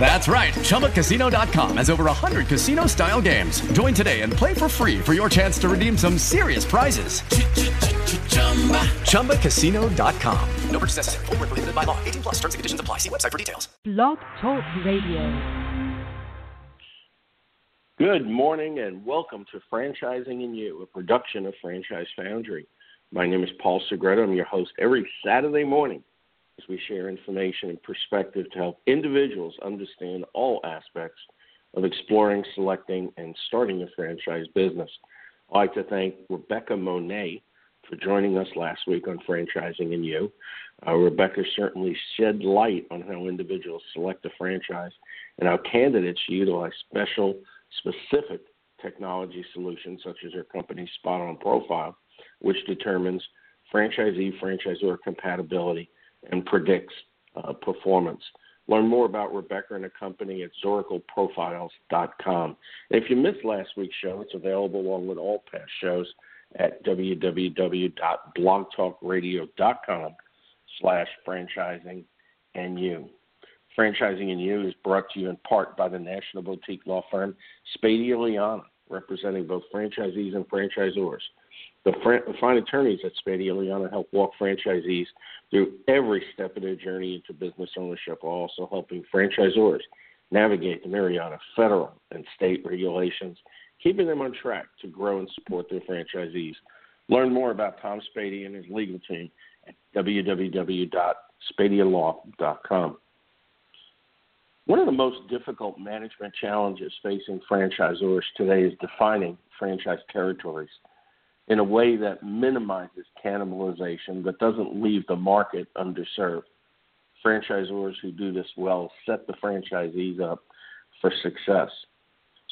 That's right. ChumbaCasino.com has over 100 casino style games. Join today and play for free for your chance to redeem some serious prizes. ChumbaCasino.com. No purchase necessary. Full prohibited by law. 18 plus terms and conditions apply. See website for details. Blog Talk Radio. Good morning and welcome to Franchising and You, a production of Franchise Foundry. My name is Paul Segreto. I'm your host every Saturday morning as we share information and perspective to help individuals understand all aspects of exploring, selecting, and starting a franchise business. I'd like to thank Rebecca Monet for joining us last week on Franchising and You. Uh, Rebecca certainly shed light on how individuals select a franchise and how candidates utilize special, specific technology solutions such as her company's Spot On Profile, which determines franchisee franchisor compatibility and predicts uh, performance. Learn more about Rebecca and the company at zorakleprofiles.com. If you missed last week's show, it's available along with all past shows at www.blogtalkradio.com slash franchising and you. Franchising and You is brought to you in part by the national boutique law firm Spadea Lignana, representing both franchisees and franchisors. The fine attorneys at Spadea Lignana help walk franchisees through every step of their journey into business ownership while also helping franchisors navigate the myriad of federal and state regulations, keeping them on track to grow and support their franchisees. Learn more about Tom Spadea and his legal team at www.spadealaw.com. One of the most difficult management challenges facing franchisors today is defining franchise territories in a way that minimizes cannibalization but doesn't leave the market underserved. Franchisors who do this well set the franchisees up for success.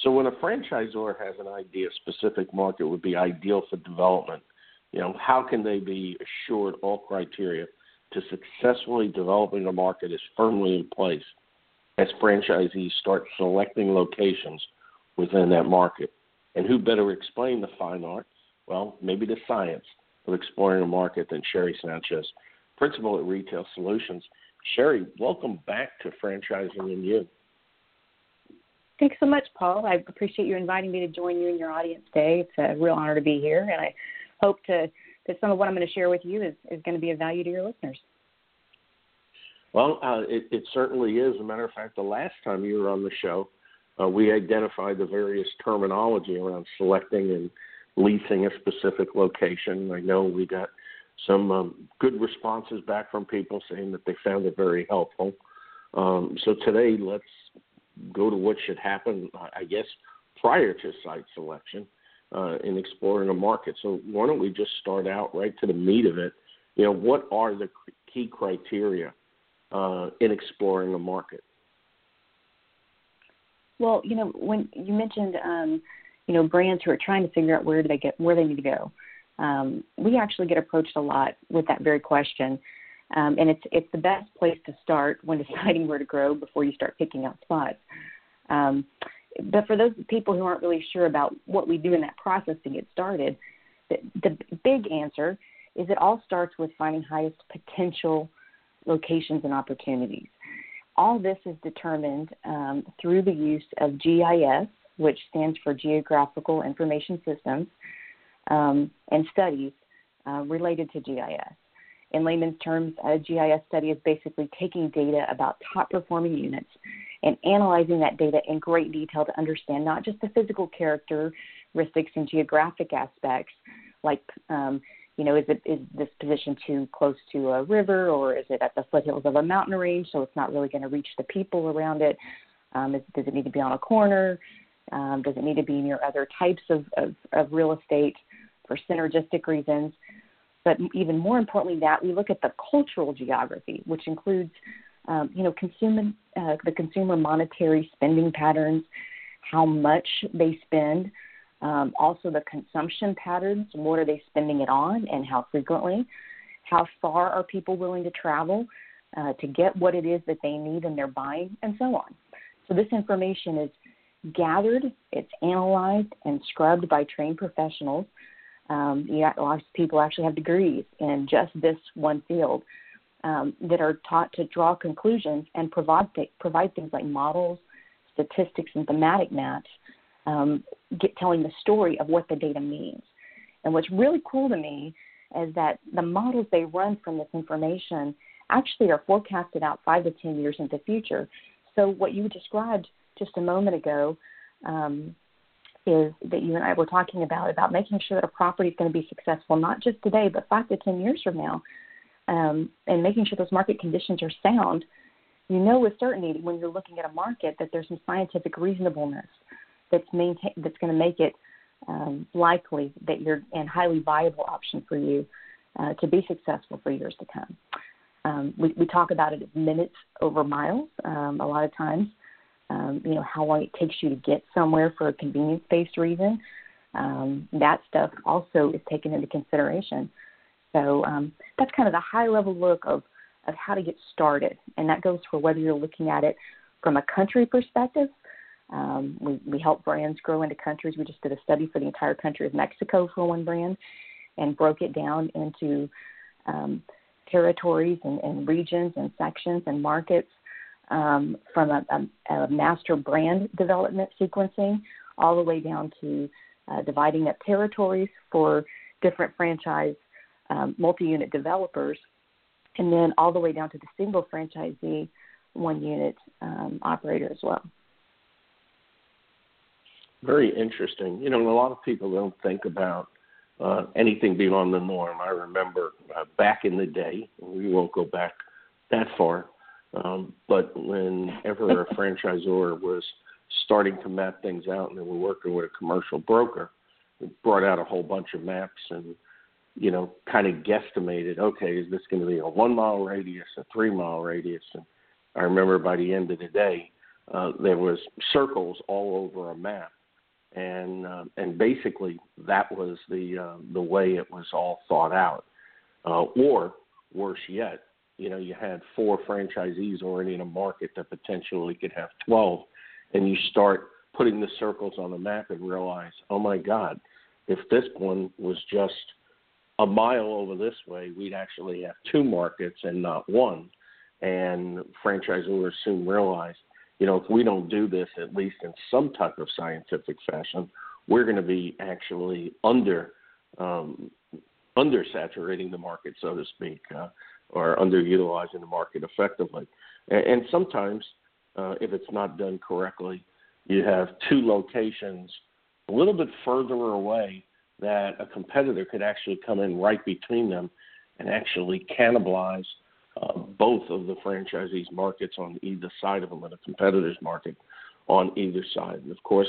So when a franchisor has an idea a specific market would be ideal for development, you know, how can they be assured all criteria to successfully developing a market is firmly in place as franchisees start selecting locations within that market? And who better explain the fine art well, maybe the science of exploring a market than Sherry Sanchez, principal at Retail Solutions. Sherry, welcome back to Franchising and You. Thanks so much, Paul. I appreciate you inviting me to join you and your audience today. It's a real honor to be here, and I hope to that some of what I'm going to share with you is, is going to be of value to your listeners. Well, uh, it, it, certainly is. As a matter of fact, the last time you were on the show, uh, we identified the various terminology around selecting and leasing a specific location. I know we got some um, good responses back from people saying that they found it very helpful. Um, so today, let's go to what should happen, I guess, prior to site selection uh, in exploring a market. So why don't we just start out right to the meat of it? You know, what are the key criteria uh, in exploring a market? Well, you know, when you mentioned um, you know brands who are trying to figure out where do they get where they need to go. Um, we actually get approached a lot with that very question, um, and it's it's the best place to start when deciding where to grow before you start picking out spots. Um, but for those people who aren't really sure about what we do in that process to get started, the, the big answer is it all starts with finding highest potential locations and opportunities. All this is determined um, through the use of GIS, which stands for Geographical Information Systems, um, and studies uh, related to GIS. In layman's terms, a GIS study is basically taking data about top performing units and analyzing that data in great detail to understand not just the physical characteristics and geographic aspects, like um, you know, is it is this position too close to a river or is it at the foothills of a mountain range, so it's not really going to reach the people around it? Um, is, does it need to be on a corner? Um, does it need to be near other types of, of, of real estate for synergistic reasons? But even more importantly, that we look at the cultural geography, which includes, um, you know, consumer, uh, the consumer monetary spending patterns, how much they spend, um, also the consumption patterns, what are they spending it on, and how frequently, how far are people willing to travel, uh, to get what it is that they need and they're buying, and so on. So this information is gathered, it's analyzed and scrubbed by trained professionals. Um, you know, a lot of people actually have degrees in just this one field um, that are taught to draw conclusions and provide provide things like models, statistics, and thematic maps, um, get telling the story of what the data means. And what's really cool to me is that the models they run from this information actually are forecasted out five to ten years into the future. So what you described just a moment ago um, is that you and I were talking about about making sure that a property is going to be successful not just today but five to ten years from now, um, and making sure those market conditions are sound. You know with certainty when you're looking at a market that there's some scientific reasonableness that's maintain that's going to make it um, likely that you're a highly viable option for you uh, to be successful for years to come. Um, we, we talk about it as minutes over miles um, a lot of times um, you know, how long it takes you to get somewhere for a convenience-based reason. Um, that stuff also is taken into consideration. So um, that's kind of the high-level look of of how to get started, and that goes for whether you're looking at it from a country perspective. Um, we, we help brands grow into countries. We just did a study for the entire country of Mexico for one brand, and broke it down into um, territories and, and regions and sections and markets um, from a, a, a, master brand development sequencing all the way down to uh, dividing up territories for different franchise um, multi-unit developers, and then all the way down to the single franchisee one unit um, operator as well. Very interesting. You know, a lot of people don't think about uh, anything beyond the norm. I remember uh, back in the day, we won't go back that far, um, but whenever a franchisor was starting to map things out and they were working with a commercial broker, we brought out a whole bunch of maps and, you know, kind of guesstimated, okay, is this going to be a one mile radius, a three mile radius? And I remember by the end of the day, uh, there was circles all over a map. And uh, and basically that was the uh, the way it was all thought out, uh, or worse yet, you know you had four franchisees already in a market that potentially could have 12 and you start putting the circles on the map and realize oh my god if this one was just a mile over this way we'd actually have two markets and not one. And franchisors soon realized you know if we don't do this at least in some type of scientific fashion we're going to be actually under um, undersaturating the market so to speak. Uh, or underutilizing the market effectively. And, and sometimes, uh, if it's not done correctly, you have two locations a little bit further away that a competitor could actually come in right between them and actually cannibalize uh, both of the franchisees' markets on either side of them, and the competitor's market on either side. And of course,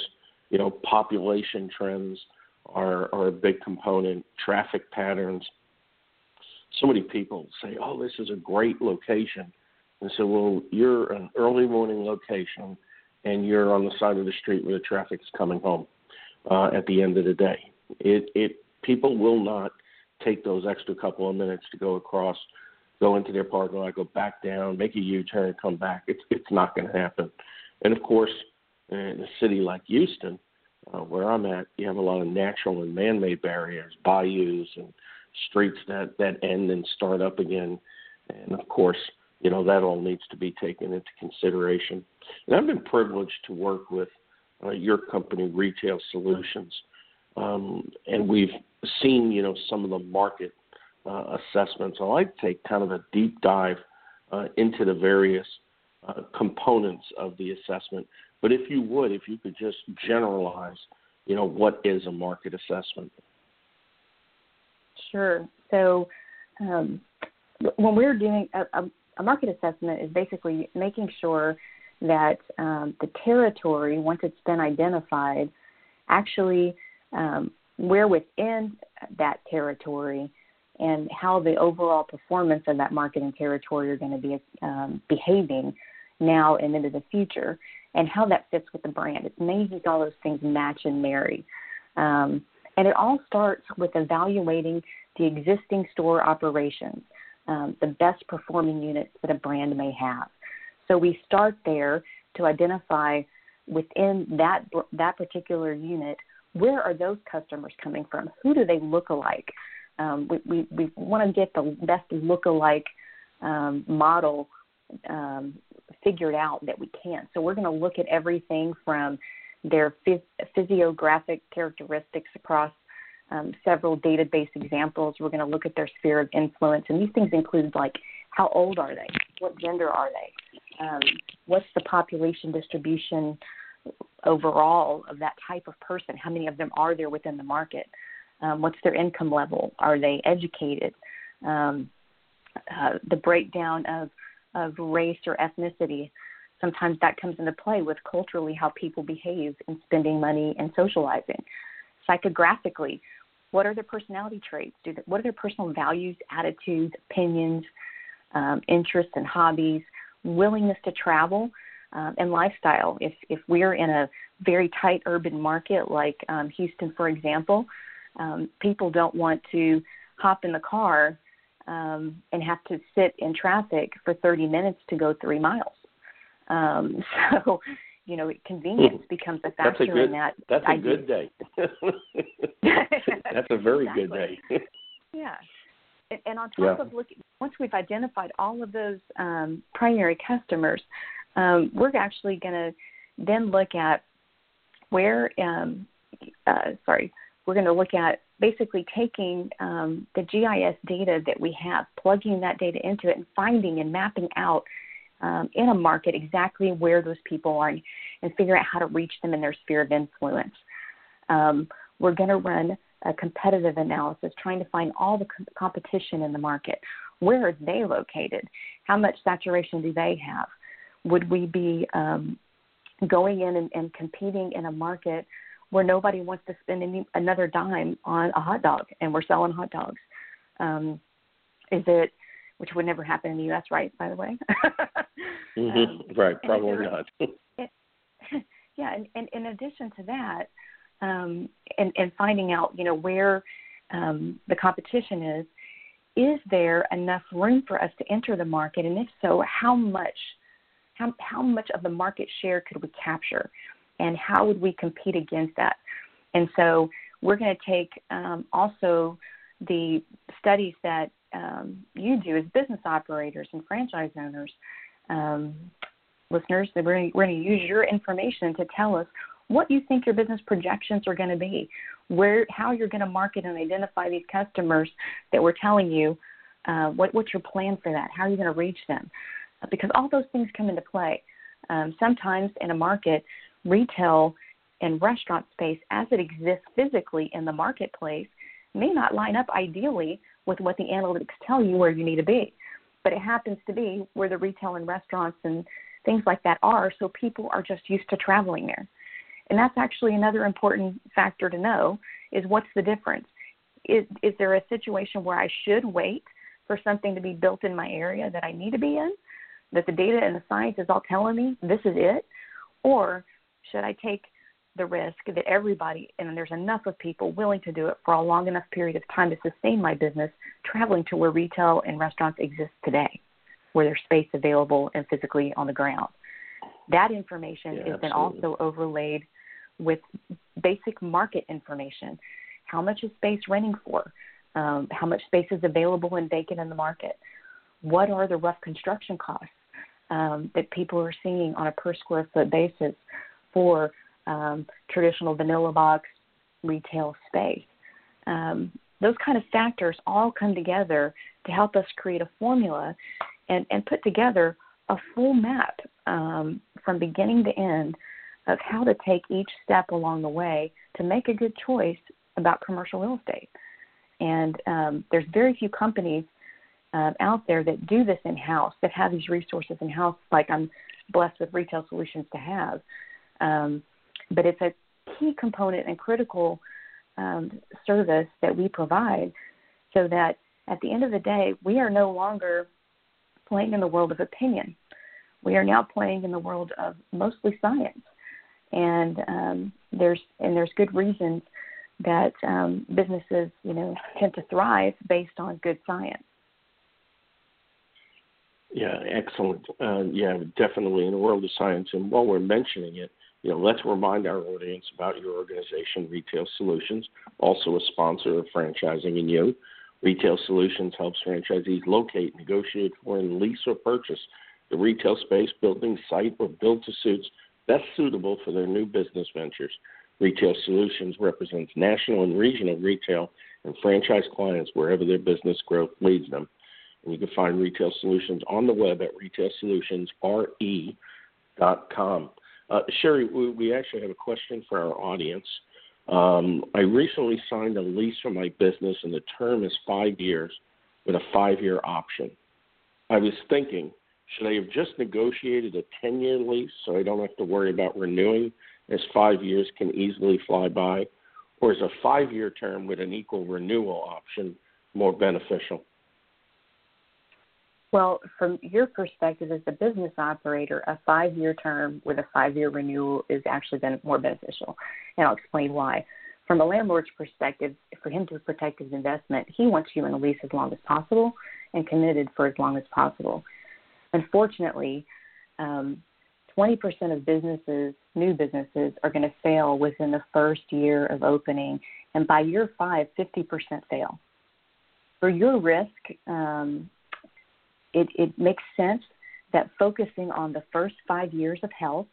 you know, population trends are, are a big component, traffic patterns, so many people say, "Oh, this is a great location," and so, well, you're an early morning location, and you're on the side of the street where the traffic's coming home uh, at the end of the day. It it people will not take those extra couple of minutes to go across, go into their parking lot, go back down, make a U-turn, come back. It's it's not going to happen. And of course, in a city like Houston, uh, where I'm at, you have a lot of natural and man-made barriers, bayous, and streets that that end and start up again, and of course, you know that all needs to be taken into consideration. And I've been privileged to work with uh, your company, Retail Solutions, um, and we've seen you know some of the market uh, assessments. I like to take kind of a deep dive uh, into the various uh, components of the assessment. But if you would, if you could just generalize, you know, what is a market assessment? Sure. So um, when we're doing a, a, a, market assessment is basically making sure that um, the territory, once it's been identified, actually um, where within that territory and how the overall performance of that market and territory are going to be um, behaving now and into the future, and how that fits with the brand. It's amazing all those things match and marry. Um, and it all starts with evaluating the existing store operations. um, the best performing units that a brand may have. So we start there to identify within that that particular unit where are those customers coming from? Who do they look alike? Um, we, we, we want to get the best look-alike um, model um, figured out that we can. So we're going to look at everything from their phys- physiographic characteristics across um, several database examples. We're going to look at their sphere of influence, and these things include like how old are they, what gender are they, um, what's the population distribution overall of that type of person, how many of them are there within the market, um, what's their income level, are they educated, um, uh, the breakdown of of race or ethnicity. Sometimes that comes into play with culturally how people behave in spending money and socializing. Psychographically, what are their personality traits? Do they, what are their personal values, attitudes, opinions, um, interests, and hobbies? Willingness to travel um, and lifestyle. If if we're in a very tight urban market like um, Houston, for example, um, people don't want to hop in the car um, and have to sit in traffic for 30 minutes to go three miles. Um, so, you know, convenience hmm. becomes a factor that's a good, in that. That's a good day. that's a very exactly. good day. yeah. And, and on top yeah. of looking, once we've identified all of those um, primary customers, um, we're actually going to then look at where, um, uh, sorry, we're going to look at basically taking um, the GIS data that we have, plugging that data into it, and finding and mapping out um, in a market exactly where those people are and, and figure out how to reach them in their sphere of influence. Um, we're going to run a competitive analysis, trying to find all the co- competition in the market. Where are they located? How much saturation do they have? Would we be um, going in and, and competing in a market where nobody wants to spend any, another dime on a hot dog, and we're selling hot dogs. Um, is it, which would never happen in the U.S., right? By the way. mm-hmm. um, right, probably not. it, yeah, and, and in addition to that, um, and, and finding out, you know, where um, the competition is, is there enough room for us to enter the market, and if so, how much? How, how much of the market share could we capture? and how would we compete against that? And so we're going to take um, also the studies that um, you do as business operators and franchise owners, um, listeners. We're going, to use your information to tell us what you think your business projections are going to be, where, how you're going to market and identify these customers that we're telling you. Uh, what, what's your plan for that? How are you going to reach them? Because all those things come into play. Um, sometimes in a market, retail and restaurant space as it exists physically in the marketplace may not line up ideally with what the analytics tell you where you need to be. But it happens to be where the retail and restaurants and things like that are, so people are just used to traveling there. And that's actually another important factor to know is what's the difference? Is, is there a situation where I should wait for something to be built in my area that I need to be in? That the data and the science is all telling me this is it? Or should I take the risk that everybody, and there's enough of people willing to do it for a long enough period of time to sustain my business, traveling to where retail and restaurants exist today, where there's space available and physically on the ground. That information yeah, is absolutely. then also overlaid with basic market information. How much is space renting for? Um, how much space is available and vacant in the market? What are the rough construction costs um, that people are seeing on a per square foot basis? for um, traditional vanilla box retail space. Um, those kind of factors all come together to help us create a formula and, and put together a full map um, from beginning to end of how to take each step along the way to make a good choice about commercial real estate. And um, there's very few companies uh, out there that do this in house, that have these resources in house, like I'm blessed with Retail Solutions to have. Um, but it's a key component and critical um, service that we provide so that at the end of the day, we are no longer playing in the world of opinion. We are now playing in the world of mostly science. And um, there's and there's good reasons that um, businesses, you know, tend to thrive based on good science. Yeah, excellent. Uh, yeah, definitely in the world of science. And while we're mentioning it, you know, let's remind our audience about your organization, Retail Solutions, also a sponsor of Franchising and You. Retail Solutions helps franchisees locate, negotiate for, and lease or purchase the retail space, building, site, or build to suits best suitable for their new business ventures. Retail Solutions represents national and regional retail and franchise clients wherever their business growth leads them. And you can find Retail Solutions on the web at retailsolutionsre.com. Uh, Sherry, we, we actually have a question for our audience. Um, I recently signed a lease for my business, and the term is five years with a five year option. I was thinking, should I have just negotiated a 10 year lease so I don't have to worry about renewing, as five years can easily fly by? Or is a five year term with an equal renewal option more beneficial? Well, from your perspective as a business operator, a five year term with a five year renewal is actually been more beneficial. And I'll explain why. From a landlord's perspective, for him to protect his investment, he wants you in a lease as long as possible and committed for as long as possible. Unfortunately, um, 20% of businesses, new businesses, are going to fail within the first year of opening, and by year five, 50% fail. For your risk, um, it, it makes sense that focusing on the first five years of health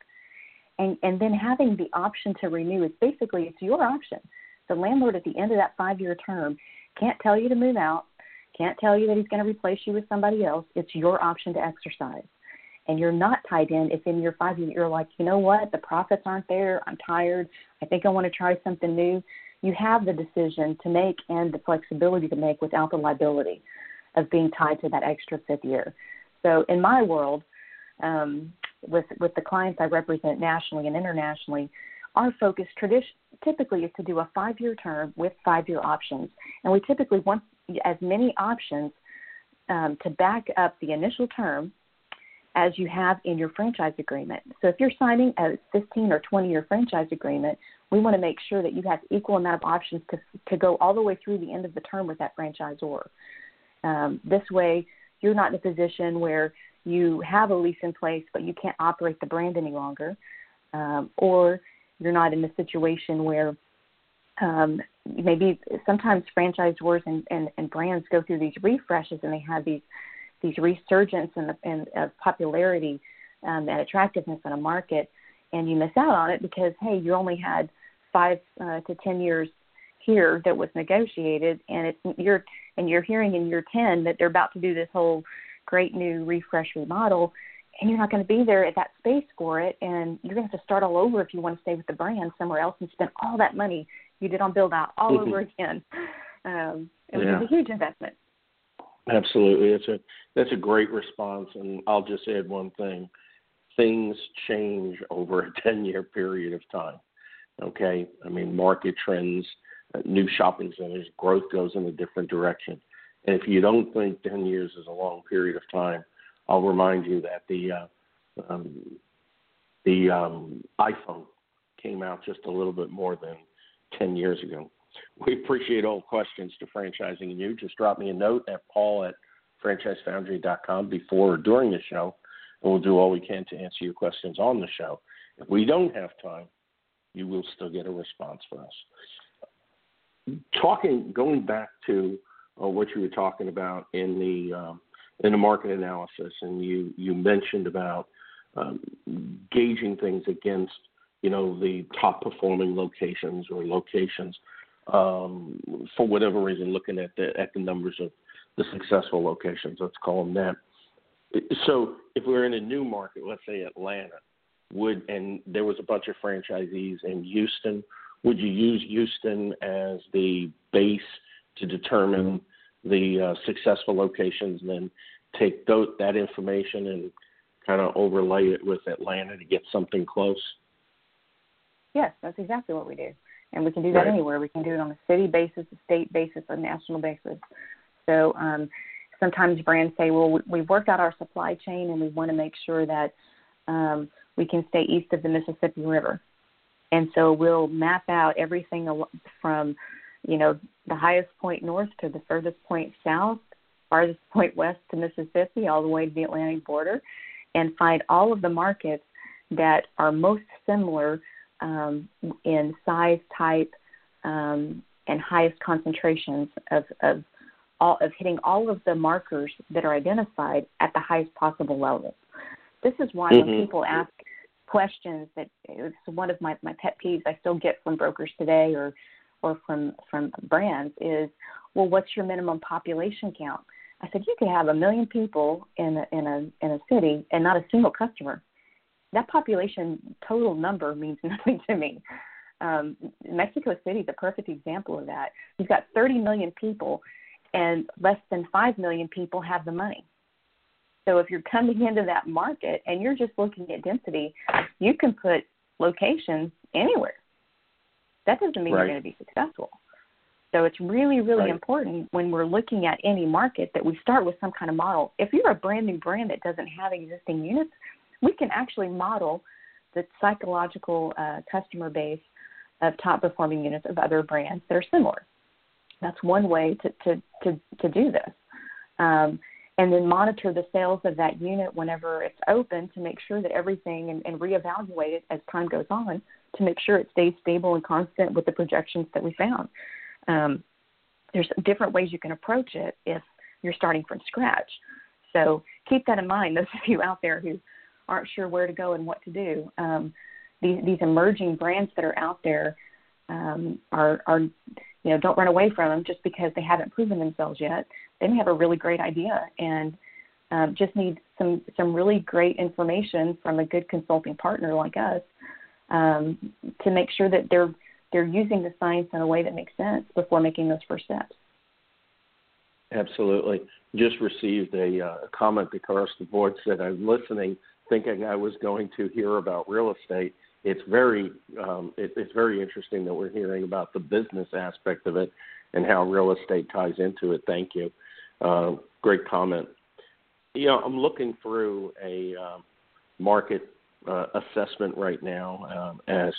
and, and then having the option to renew is basically it's your option. The landlord at the end of that five year term can't tell you to move out, can't tell you that he's going to replace you with somebody else. It's your option to exercise. And you're not tied in if in your five year you're like, you know what, the profits aren't there, I'm tired, I think I want to try something new. You have the decision to make and the flexibility to make without the liability of being tied to that extra fifth year. So in my world, um, with with the clients I represent nationally and internationally, our focus tradition typically is to do a five year term with five year options, and we typically want as many options um, to back up the initial term as you have in your franchise agreement. So if you're signing a 15 or 20 year franchise agreement, we want to make sure that you have equal amount of options to to go all the way through the end of the term with that franchisor. Um, this way, you're not in a position where you have a lease in place but you can't operate the brand any longer, um, or you're not in a situation where um, maybe sometimes franchisors and, and, and brands go through these refreshes and they have these these resurgence in, the, in of popularity um, and attractiveness in a market, and you miss out on it because hey, you only had five uh, to ten years here that was negotiated, and it's you're and you're hearing in year ten that they're about to do this whole great new refresh remodel, and you're not going to be there at that space for it, and you're going to have to start all over if you want to stay with the brand somewhere else and spend all that money you did on build out all mm-hmm. over again. Um, it was a huge investment. Absolutely, that's a that's a great response, and I'll just add one thing: things change over a ten year period of time. Okay, I mean market trends new shopping centers, growth goes in a different direction. And if you don't think 10 years is a long period of time, I'll remind you that the uh, um, the um, iPhone came out just a little bit more than 10 years ago. We appreciate all questions to franchising and you. Just drop me a note at paul at franchisefoundry.com before or during the show, and we'll do all we can to answer your questions on the show. If we don't have time, you will still get a response from us talking going back to uh, what you were talking about in the um, in the market analysis, and you you mentioned about um, gauging things against you know the top performing locations or locations um, for whatever reason, looking at the at the numbers of the successful locations. Let's call them that. So if we're in a new market, let's say Atlanta, would and there was a bunch of franchisees in Houston would you use Houston as the base to determine the uh, successful locations and then take th- that information and kind of overlay it with Atlanta to get something close? Yes, that's exactly what we do. And we can do that right. anywhere. We can do it on a city basis, a state basis, a national basis. So um, sometimes brands say, well, we've worked out our supply chain and we want to make sure that um, we can stay east of the Mississippi River. And so we'll map out everything from, you know, the highest point north to the furthest point south farthest point west to Mississippi, all the way to the Atlantic border, and find all of the markets that are most similar um, in size, type, um, and highest concentrations of, of all of hitting all of the markers that are identified at the highest possible level. This is why mm-hmm. when people ask questions that it's one of my, my pet peeves I still get from brokers today or or from from brands is, well, what's your minimum population count? I said you could have a million people in a, in a in a city and not a single customer. That population total number means nothing to me. Um, Mexico City is a perfect example of that. You've got 30 million people, and less than 5 million people have the money. So if you're coming into that market and you're just looking at density, you can put locations anywhere. That doesn't mean right. you're going to be successful. So it's really, really right. important when we're looking at any market that we start with some kind of model. If you're a brand new brand that doesn't have existing units, we can actually model the psychological uh, customer base of top performing units of other brands that are similar. That's one way to, to, to, to do this. Um, and then monitor the sales of that unit whenever it's open to make sure that everything and, and reevaluate it as time goes on to make sure it stays stable and constant with the projections that we found. Um, there's different ways you can approach it if you're starting from scratch. So keep that in mind, those of you out there who aren't sure where to go and what to do. Um, these, these emerging brands that are out there um, are, are, you know, don't run away from them just because they haven't proven themselves yet. They may have a really great idea and um, just need some some really great information from a good consulting partner like us um, to make sure that they're they're using the science in a way that makes sense before making those first steps. Absolutely. Just received a uh, comment across the board said I'm listening, thinking I was going to hear about real estate. It's very um, it, it's very interesting that we're hearing about the business aspect of it and how real estate ties into it. Thank you. Uh, great comment. You know, I'm looking through a uh, market uh, assessment right now um, as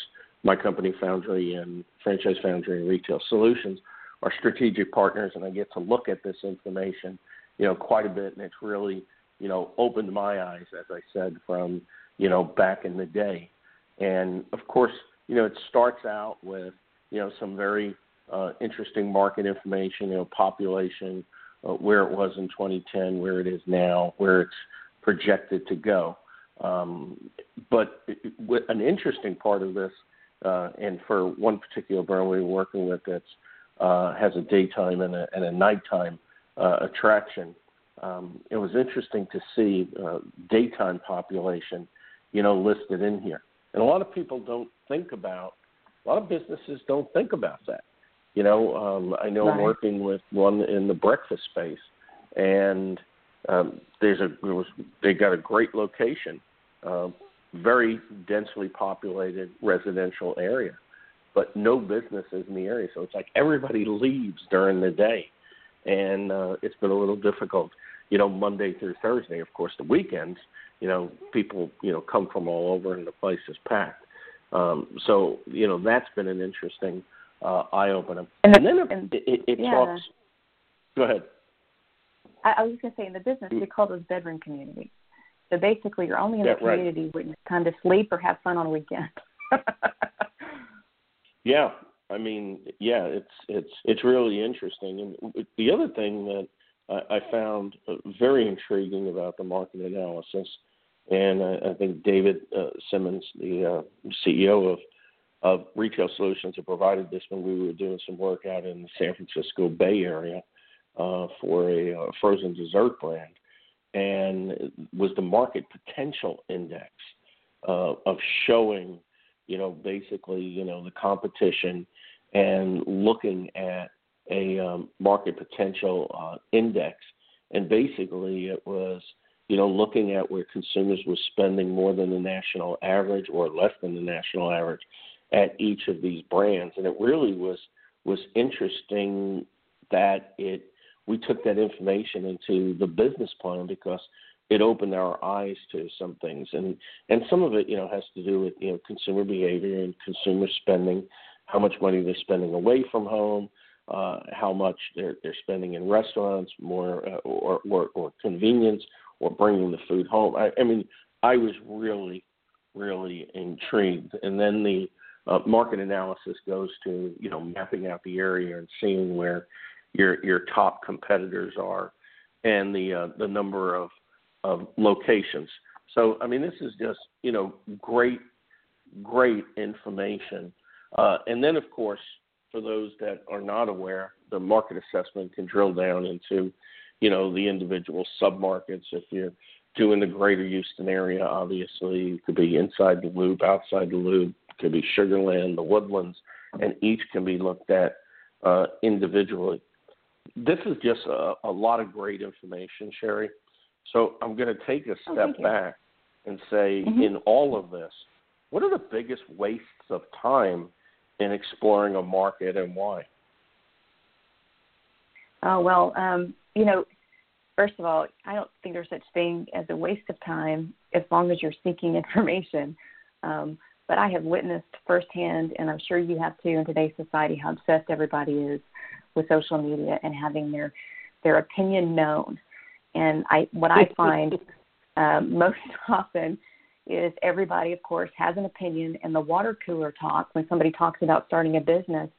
my company, Foundry and Franchise Foundry and Retail Solutions, are strategic partners, and I get to look at this information, you know, quite a bit, and it's really, you know, opened my eyes, as I said, from you know back in the day, and of course, you know, it starts out with you know some very uh, interesting market information, you know, population, uh, where it was in 2010, where it is now, where it's projected to go. Um, but an interesting part of this, uh, and for one particular brand we are working with that uh, has a daytime and a, and a nighttime uh, attraction, um, it was interesting to see uh, daytime population, you know, listed in here. And a lot of people don't think about, a lot of businesses don't think about that. You know, um, I know right. I'm working with one in the breakfast space, and um, there's a there was, they got a great location, uh, very densely populated residential area, but no businesses in the area. So it's like everybody leaves during the day, and uh, it's been a little difficult. You know, Monday through Thursday, of course, the weekends. You know, people you know come from all over, and the place is packed. Um, so you know that's been an interesting uh, eye opener. And, and then it, and, it, it yeah. talks. Go ahead. I, I was just going to say, in the business, we call those bedroom communities. So basically, you're only in yeah, the community right. when it's time to sleep or have fun on a weekend. yeah, I mean, yeah, it's it's it's really interesting. And the other thing that I, found uh, very intriguing about the market analysis, and I, think David uh, Simmons, the uh, CEO of of Retail Solutions, had provided this when we were doing some work out in the San Francisco Bay Area for a frozen dessert brand and was the market potential index of showing, you know, basically, you know, the competition and looking at a um, market potential uh, index. And basically, it was, you know, looking at where consumers were spending more than the national average or less than the national average at each of these brands. And it really was was interesting that it we took that information into the business plan because it opened our eyes to some things and and some of it you know has to do with you know consumer behavior and consumer spending how much money they're spending away from home uh, how much they're they're spending in restaurants, more uh, or, or or convenience, or bringing the food home. I, I mean, I was really really intrigued, and then the uh, market analysis goes to you know mapping out the area and seeing where your your top competitors are, and the uh, the number of of locations. So I mean, this is just you know great great information. Uh, and then of course, for those that are not aware, the market assessment can drill down into you know the individual submarkets. If you're doing the greater Houston area, obviously it could be inside the loop, outside the loop, it could be Sugarland, the Woodlands, and each can be looked at uh, individually this is just a, a lot of great information, Sherry. So I'm going to take a oh, step oh, back and say, mm-hmm. in all of this, what are the biggest wastes of time in exploring a market and why? Oh well, um, you know, first of all, I don't think there's such thing as a waste of time as long as you're seeking information. Um, but I have witnessed firsthand, and I'm sure you have too, in today's society, how obsessed everybody is with social media and having their their opinion known. And I what I find um, most often is everybody, of course, has an opinion, and the water cooler talk when somebody talks about starting a business,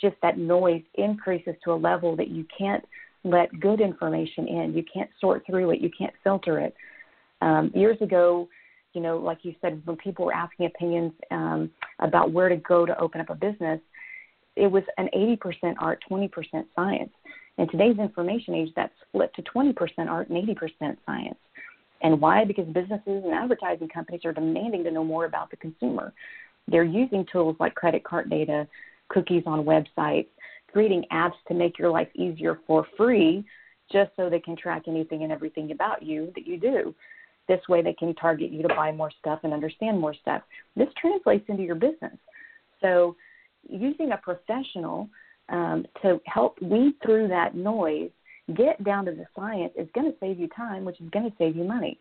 just that noise increases to a level that you can't let good information in. You can't sort through it. You can't filter it. Um, years ago, you know, like you said, when people were asking opinions um, about where to go to open up a business, it was an 80% art, 20% science. In today's information age, that's flipped to 20% art and 80% science. And why? Because businesses and advertising companies are demanding to know more about the consumer. They're using tools like credit card data, cookies on websites, creating apps to make your life easier for free just so they can track anything and everything about you that you do. This way they can target you to buy more stuff and understand more stuff. This translates into your business. So using a professional um, to help weed through that noise, get down to the science is going to save you time, which is going to save you money.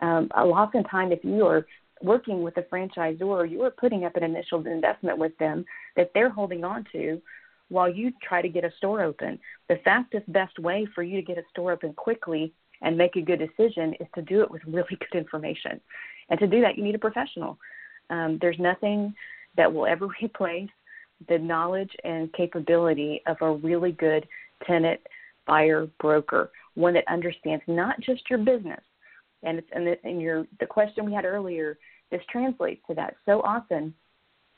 Um, a lot of time, if you are working with a franchisor, you are putting up an initial investment with them that they're holding on to while you try to get a store open. The fastest, best way for you to get a store open quickly and make a good decision is to do it with really good information. And to do that, you need a professional. Um, there's nothing that will ever replace the knowledge and capability of a really good tenant buyer broker, one that understands not just your business. And it's and, the, and your the question we had earlier. This translates to that. So often,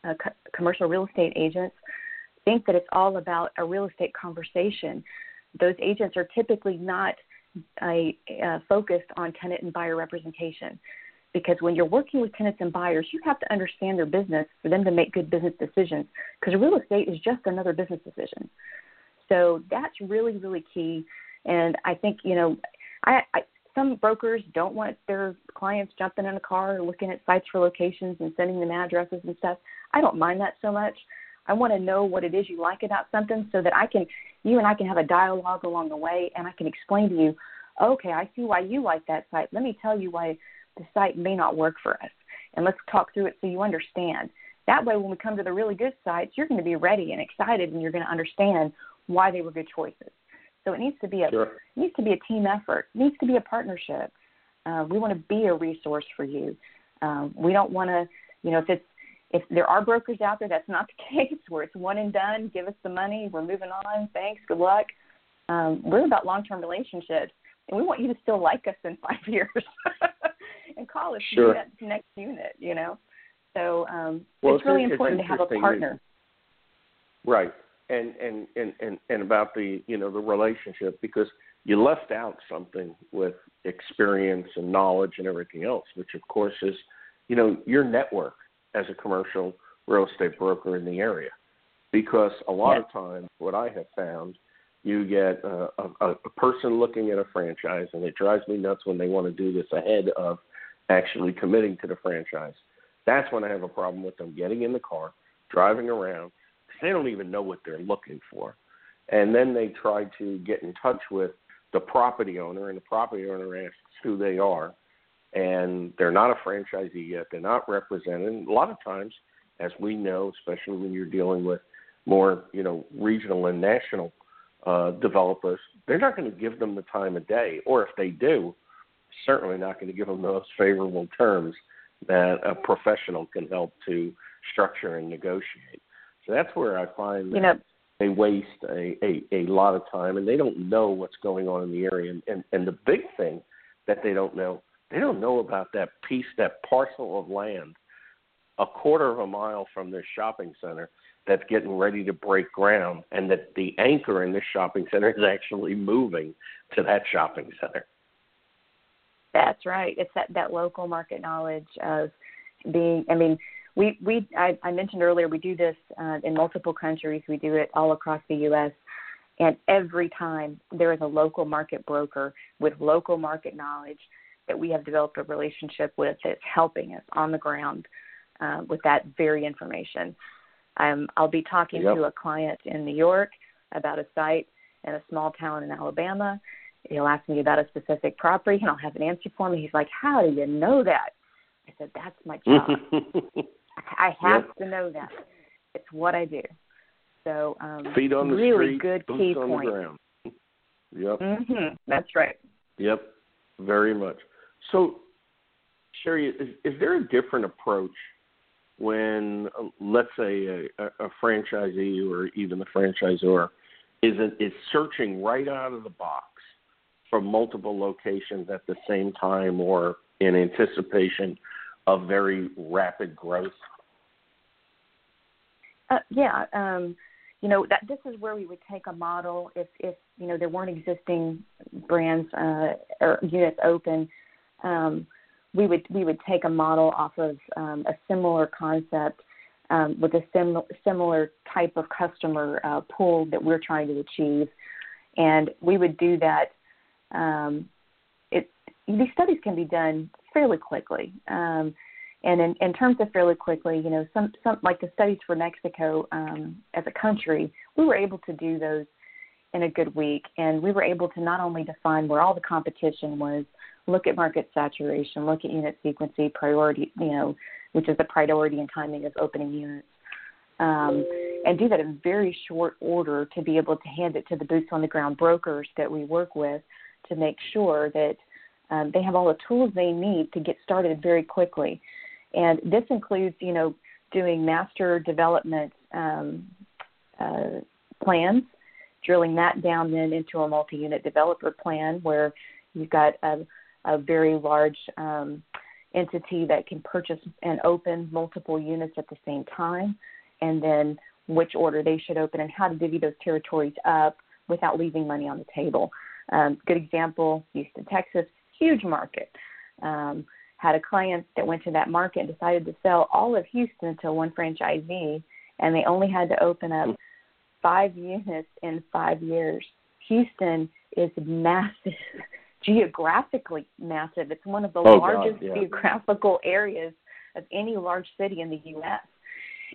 uh, co- commercial real estate agents think that it's all about a real estate conversation. Those agents are typically not uh, focused on tenant and buyer representation because when you're working with tenants and buyers, you have to understand their business for them to make good business decisions because real estate is just another business decision. So that's really, really key. And I think, you know, I, I some brokers don't want their clients jumping in a car looking at sites for locations and sending them addresses and stuff. I don't mind that so much. I want to know what it is you like about something so that I can, you and I can have a dialogue along the way and I can explain to you, okay, I see why you like that site. Let me tell you why the site may not work for us. And let's talk through it so you understand. That way, when we come to the really good sites, you're going to be ready and excited, and you're going to understand why they were good choices. So it needs to be a sure. it needs to be a team effort. It needs to be a partnership. Uh, we want to be a resource for you. Um, we don't want to, you know, if it's if there are brokers out there, that's not the case where it's one and done. Give us the money. We're moving on. Thanks. Good luck. Um, we're about long-term relationships, and we want you to still like us in five years. and call us sure. to that next unit, you know. So um, well, it's really it's, important to have a partner. Right. And, and and and and about the you know the relationship because you left out something with experience and knowledge and everything else, which of course is you know your network as a commercial real estate broker in the area. Because a lot yes. of times, what I have found, you get uh, a, a, a person looking at a franchise, and it drives me nuts when they want to do this ahead of actually committing to the franchise. That's when I have a problem with them getting in the car, driving around, they don't even know what they're looking for. And then they try to get in touch with the property owner, and the property owner asks who they are, and they're not a franchisee yet. They're not represented. And a lot of times, as we know, especially when you're dealing with more you know regional and national uh, developers, they're not going to give them the time of day, or if they do, certainly not going to give them those favorable terms that a professional can help to structure and negotiate. So that's where I find that you know, they waste a, a, a lot of time and they don't know what's going on in the area. And, and, and the big thing that they don't know, they don't know about that piece, that parcel of land a quarter of a mile from this shopping center that's getting ready to break ground and that the anchor in this shopping center is actually moving to that shopping center. That's right. It's that, that local market knowledge of being, I mean, we, we I, I mentioned earlier, we do this uh, in multiple countries. We do it all across the U.S. And every time there is a local market broker with local market knowledge that we have developed a relationship with that's helping us on the ground uh, with that very information. Um, I'll be talking yep. to a client in New York about a site in a small town in Alabama. He'll ask me about a specific property, and I'll have an answer for him. He's like, "How do you know that?" I said, "That's my job. I have yep. to know that. It's what I do." So, um, feet on the really street, good boots key on point. the ground. Yep. Mm-hmm. That's right. Yep. Very much. So, Sherry, is, is there a different approach when, uh, let's say, a, a franchisee or even the franchisor is is searching right out of the box for multiple locations at the same time or in anticipation of very rapid growth? Uh, yeah, um, you know that this is where we would take a model if if you know there weren't existing brands uh, or units open. Um, we would we would take a model off of um, a similar concept um, with a sim- similar type of customer uh, pool that we're trying to achieve, and we would do that. Um, it these studies can be done fairly quickly, um, and in, in terms of fairly quickly, you know, some some like the studies for Mexico um, as a country, we were able to do those in a good week, and we were able to not only define where all the competition was look at market saturation, look at unit sequencing, priority, you know, which is the priority and timing of opening units, um, and do that in very short order to be able to hand it to the boots on the ground brokers that we work with to make sure that um, they have all the tools they need to get started very quickly. And this includes, you know, doing master development um, uh, plans, drilling that down then into a multi-unit developer plan where you've got a a very large um, entity that can purchase and open multiple units at the same time, and then which order they should open and how to divvy those territories up without leaving money on the table. Um, good example, Houston, Texas, huge market. Um, had a client that went to that market and decided to sell all of Houston to one franchisee, and they only had to open up five units in five years. Houston is massive geographically massive. It's one of the oh, largest God, yeah. geographical areas of any large city in the U.S.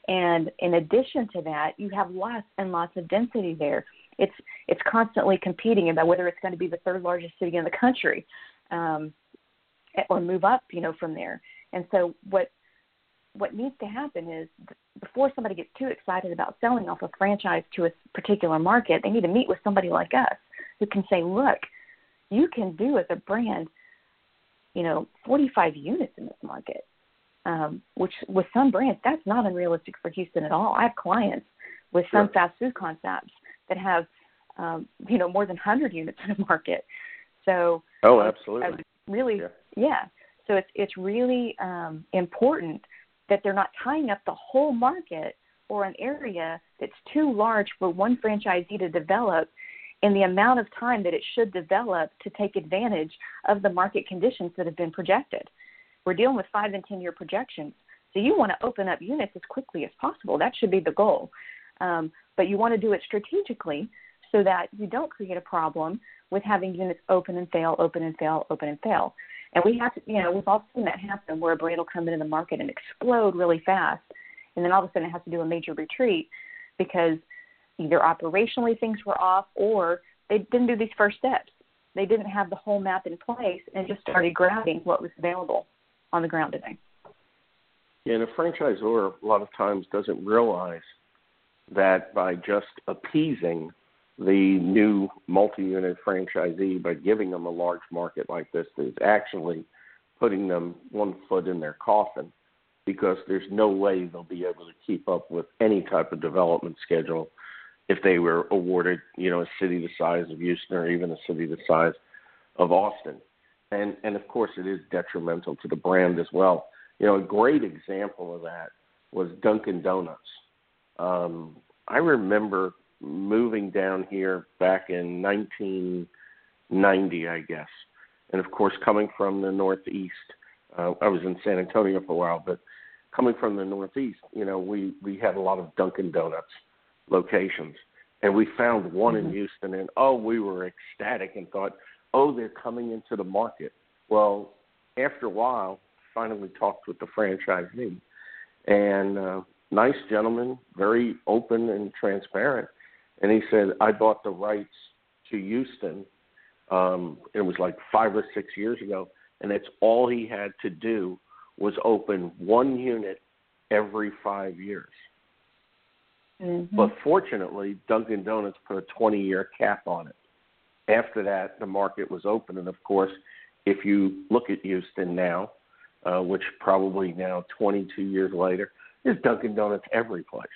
And in addition to that, you have lots and lots of density there. It's it's constantly competing about whether it's going to be the third largest city in the country, um, or move up, you know, from there. And so what what needs to happen is before somebody gets too excited about selling off a franchise to a particular market, they need to meet with somebody like us who can say, look, you can do as a brand, you know, 45 units in this market, um, which with some brands, that's not unrealistic for Houston at all. I have clients with some fast food concepts that have, um, you know, more than 100 units in a market. So, oh, absolutely. Uh, really, yeah. yeah. So it's it's really um, important that they're not tying up the whole market or an area that's too large for one franchisee to develop in the amount of time that it should develop to take advantage of the market conditions that have been projected. We're dealing with five and 10 year projections. So you want to open up units as quickly as possible. That should be the goal. Um, but you want to do it strategically so that you don't create a problem with having units open and fail, open and fail, open and fail. And we have to, you know, we've all seen that happen where a brand will come into the market and explode really fast. And then all of a sudden it has to do a major retreat because either operationally things were off or they didn't do these first steps. They didn't have the whole map in place and just started grabbing what was available on the ground today. Yeah, and a franchisor a lot of times doesn't realize that by just appeasing the new multi-unit franchisee by giving them a large market like this is actually putting them one foot in their coffin because there's no way they'll be able to keep up with any type of development schedule if they were awarded, you know, a city the size of Houston or even a city the size of Austin. And and of course it is detrimental to the brand as well. You know, a great example of that was Dunkin' Donuts. Um, I remember moving down here back in 1990, I guess, and of course coming from the Northeast. Uh, I was in San Antonio for a while, but coming from the Northeast, you know, we we had a lot of Dunkin' Donuts locations, and we found one mm-hmm. in Houston, and oh, we were ecstatic and thought, oh, they're coming into the market. Well, after a while, finally talked with the franchisee, and uh, nice gentleman, very open and transparent, and he said, I bought the rights to Houston. Um, it was like five or six years ago, and it's all he had to do was open one unit every five years. Mm-hmm. But fortunately, Dunkin' Donuts put a 20 year cap on it. After that, the market was open. And of course, if you look at Houston now, uh, which probably now 22 years later, there's Dunkin' Donuts every place.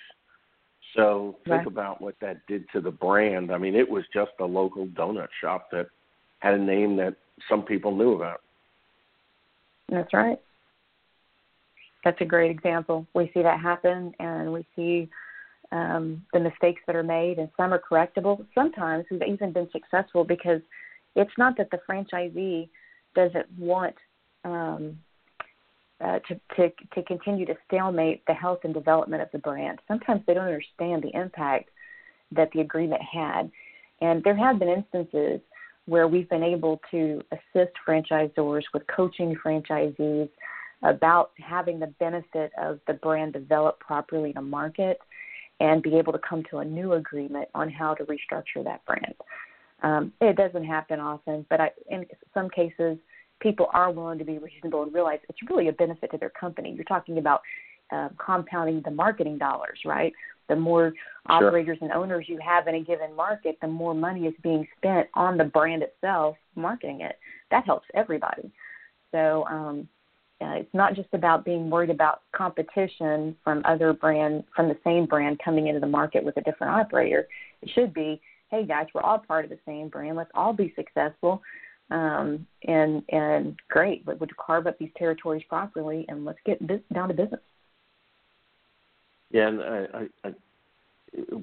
So think right. about what that did to the brand. I mean, it was just a local donut shop that had a name that some people knew about. That's right. That's a great example. We see that happen, and we see um, the mistakes that are made, and some are correctable. Sometimes we've even been successful because it's not that the franchisee doesn't want um, uh, to, to to continue to stalemate the health and development of the brand. Sometimes they don't understand the impact that the agreement had, and there have been instances where we've been able to assist franchisors with coaching franchisees about having the benefit of the brand develop properly in a market and be able to come to a new agreement on how to restructure that brand. Um, it doesn't happen often, but I, in some cases, people are willing to be reasonable and realize it's really a benefit to their company. You're talking about uh, compounding the marketing dollars, right? The more sure. operators and owners you have in a given market, the more money is being spent on the brand itself, marketing it. That helps everybody. So um, uh, it's not just about being worried about competition from other brand from the same brand coming into the market with a different operator. It should be, hey guys, we're all part of the same brand. Let's all be successful. Um, and and great, but would you carve up these territories properly and let's get this down to business. Yeah, and I, I, I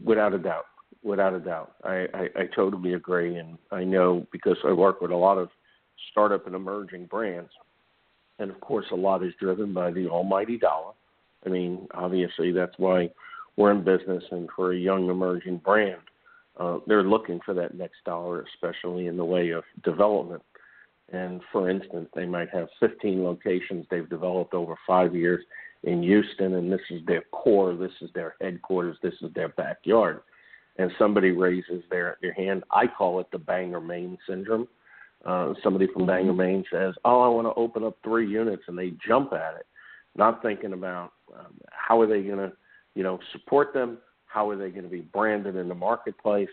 without a doubt, without a doubt, I, I, I totally agree, and I know because I work with a lot of startup and emerging brands and of course, a lot is driven by the almighty dollar. I mean, obviously, that's why we're in business, and for a young emerging brand, uh, they're looking for that next dollar, especially in the way of development. And for instance, they might have 15 locations they've developed over five years in Houston, and this is their core, this is their headquarters, this is their backyard. And somebody raises their, their hand. I call it the Bangor, Maine syndrome uh, somebody from Bangor, Maine says, "Oh, I want to open up three units," and they jump at it, not thinking about um, how are they going to, you know, support them, how are they going to be branded in the marketplace,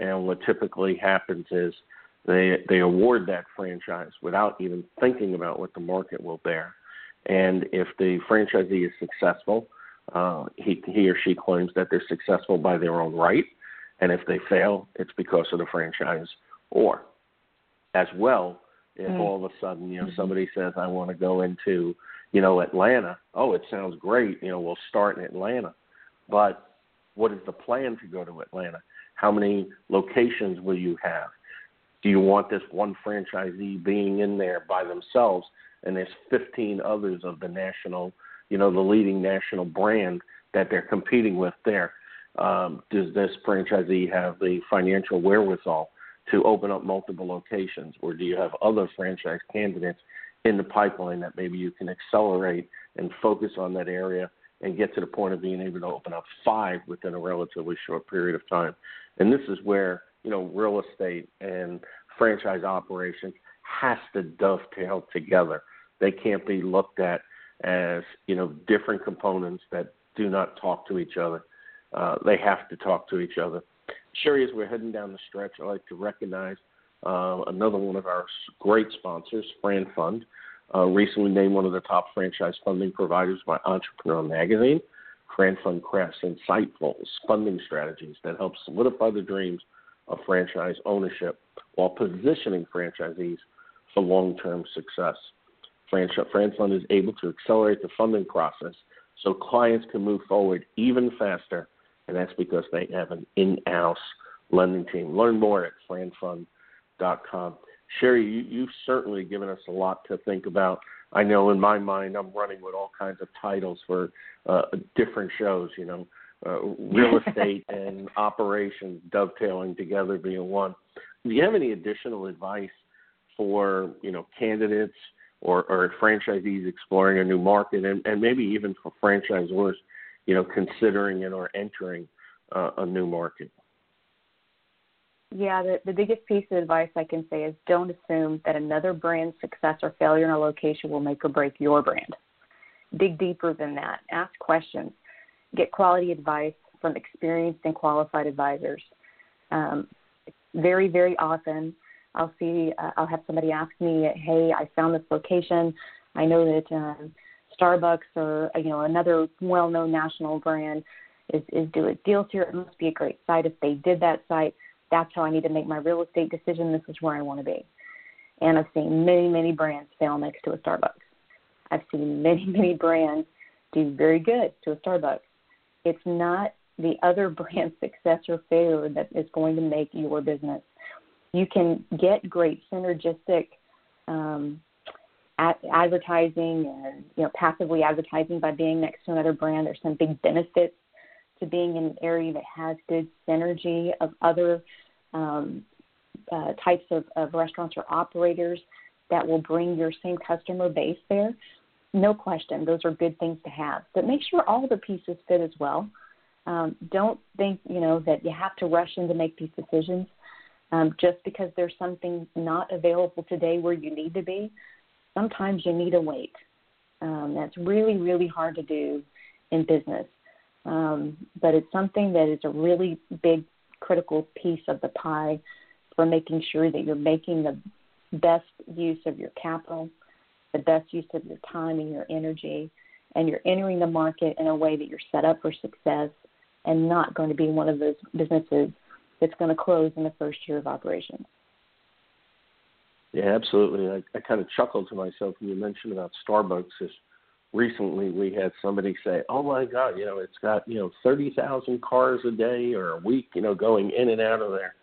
and what typically happens is they they award that franchise without even thinking about what the market will bear, and if the franchisee is successful, uh, he he or she claims that they're successful by their own right, and if they fail, it's because of the franchise or as well if mm. all of a sudden you know mm-hmm. somebody says I want to go into you know Atlanta. Oh, it sounds great. You know, we'll start in Atlanta, but what is the plan to go to Atlanta? How many locations will you have? Do you want this one franchisee being in there by themselves and there's 15 others of the national, you know, the leading national brand that they're competing with there? Um, does this franchisee have the financial wherewithal to open up multiple locations, or do you have other franchise candidates in the pipeline that maybe you can accelerate and focus on that area and get to the point of being able to open up five within a relatively short period of time? And this is where you know real estate and franchise operations has to dovetail together. They can't be looked at as you know different components that do not talk to each other. uh, they have to talk to each other. Sherry, as we're heading down the stretch, I'd like to recognize uh, another one of our great sponsors, FranFund, uh, recently named one of the top franchise funding providers by Entrepreneur Magazine. FranFund crafts insightful funding strategies that help solidify the dreams of franchise ownership while positioning franchisees for long term success. Fran Fund is able to accelerate the funding process so clients can move forward even faster, and that's because they have an in house lending team. Learn more at franfund.com. Sherry, you, you've certainly given us a lot to think about. I know in my mind, I'm running with all kinds of titles for uh, different shows, you know, uh, real estate and operations dovetailing together being one. Do you have any additional advice for, you know, candidates or, or franchisees exploring a new market and, and maybe even for franchisors, you know, considering it or entering uh, a new market? Yeah, the, the biggest piece of advice I can say is don't assume that another brand's success or failure in a location will make or break your brand. Dig deeper than that. Ask questions. Get quality advice from experienced and qualified advisors. Um, very, very often, I'll see, uh, I'll have somebody ask me, "Hey, I found this location. I know that um, Starbucks or you know another well-known national brand is is doing deals here. It must be a great site. If they did that site, that's how I need to make my real estate decision. This is where I want to be. And I've seen many, many brands fail next to a Starbucks. I've seen many, many brands do very good to a Starbucks. It's not the other brand's success or failure that is going to make your business. You can get great synergistic um, ad- advertising and you know passively advertising by being next to another brand. There's some big benefits to being in an area that has good synergy of other um, uh, types of, of restaurants or operators that will bring your same customer base there. No question, those are good things to have. But make sure all the pieces fit as well. Um, don't think you know that you have to rush in to make these decisions um, just because there's something not available today where you need to be. Sometimes you need to wait. Um, that's really really hard to do in business. Um, but it's something that is a really big, critical piece of the pie for making sure that you're making the best use of your capital, the best use of your time and your energy, and you're entering the market in a way that you're set up for success and not going to be one of those businesses that's going to close in the first year of operations. Yeah, absolutely. I, I kind of chuckled to myself when you mentioned about Starbucks. Recently we had somebody say, "Oh my God, you know, it's got you know thirty thousand cars a day or a week, you know, going in and out of there,"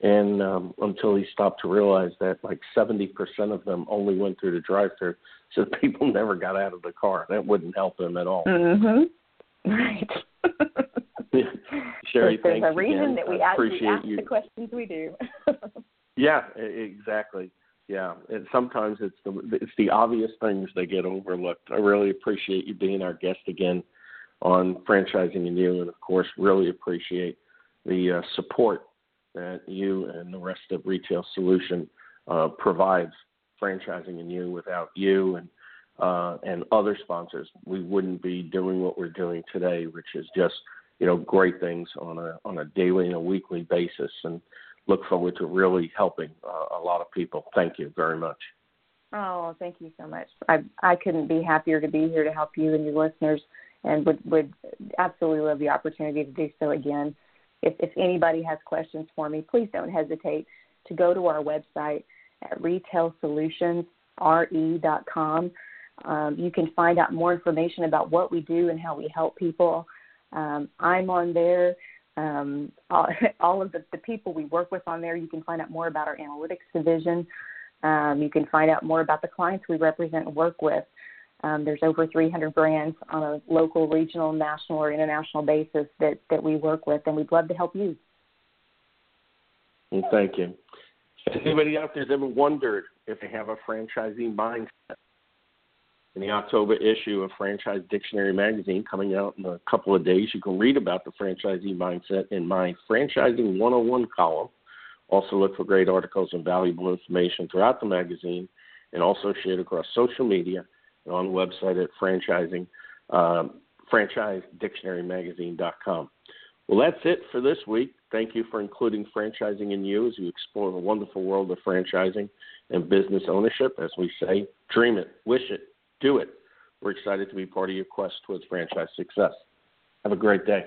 and um, until he stopped to realize that like seventy percent of them only went through the drive-through, so people never got out of the car. That wouldn't help him at all. Mhm. Right. Sherry, There's thanks a reason again. that we I ask, we appreciate ask you. the questions we do. Yeah, exactly. Yeah, and sometimes it's the it's the obvious things that get overlooked. I really appreciate you being our guest again on franchising and you, and of course, really appreciate the uh, support that you and the rest of Retail Solution uh, provides franchising and you. Without you and uh, and other sponsors, we wouldn't be doing what we're doing today, which is just you know great things on a on a daily and a weekly basis and look forward to really helping uh, a lot of people. Thank you very much. Oh, thank you so much. I I couldn't be happier to be here to help you and your listeners, and would would absolutely love the opportunity to do so again. If if anybody has questions for me, please don't hesitate to go to our website at retailsolutionsre.com. Um, you can find out more information about what we do and how we help people. Um, I'm on there um, all, all of the, the people we work with on there. You can find out more about our analytics division. Um, you can find out more about the clients we represent and work with. Um, there's over 300 brands on a local, regional, national, or international basis that, that we work with, and we'd love to help you. Thank you. If anybody out there's ever wondered if they have a franchising mindset, in the October issue of Franchise Dictionary magazine coming out in a couple of days, you can read about the franchisee mindset in my Franchising 101 column. Also, look for great articles and valuable information throughout the magazine and also shared across social media and on the website at franchising, um, franchisedictionarymagazine.com. Well, that's it for this week. Thank you for including Franchising and You as you explore the wonderful world of franchising and business ownership. As we say, dream it, wish it, do it. We're excited to be part of your quest towards franchise success. Have a great day.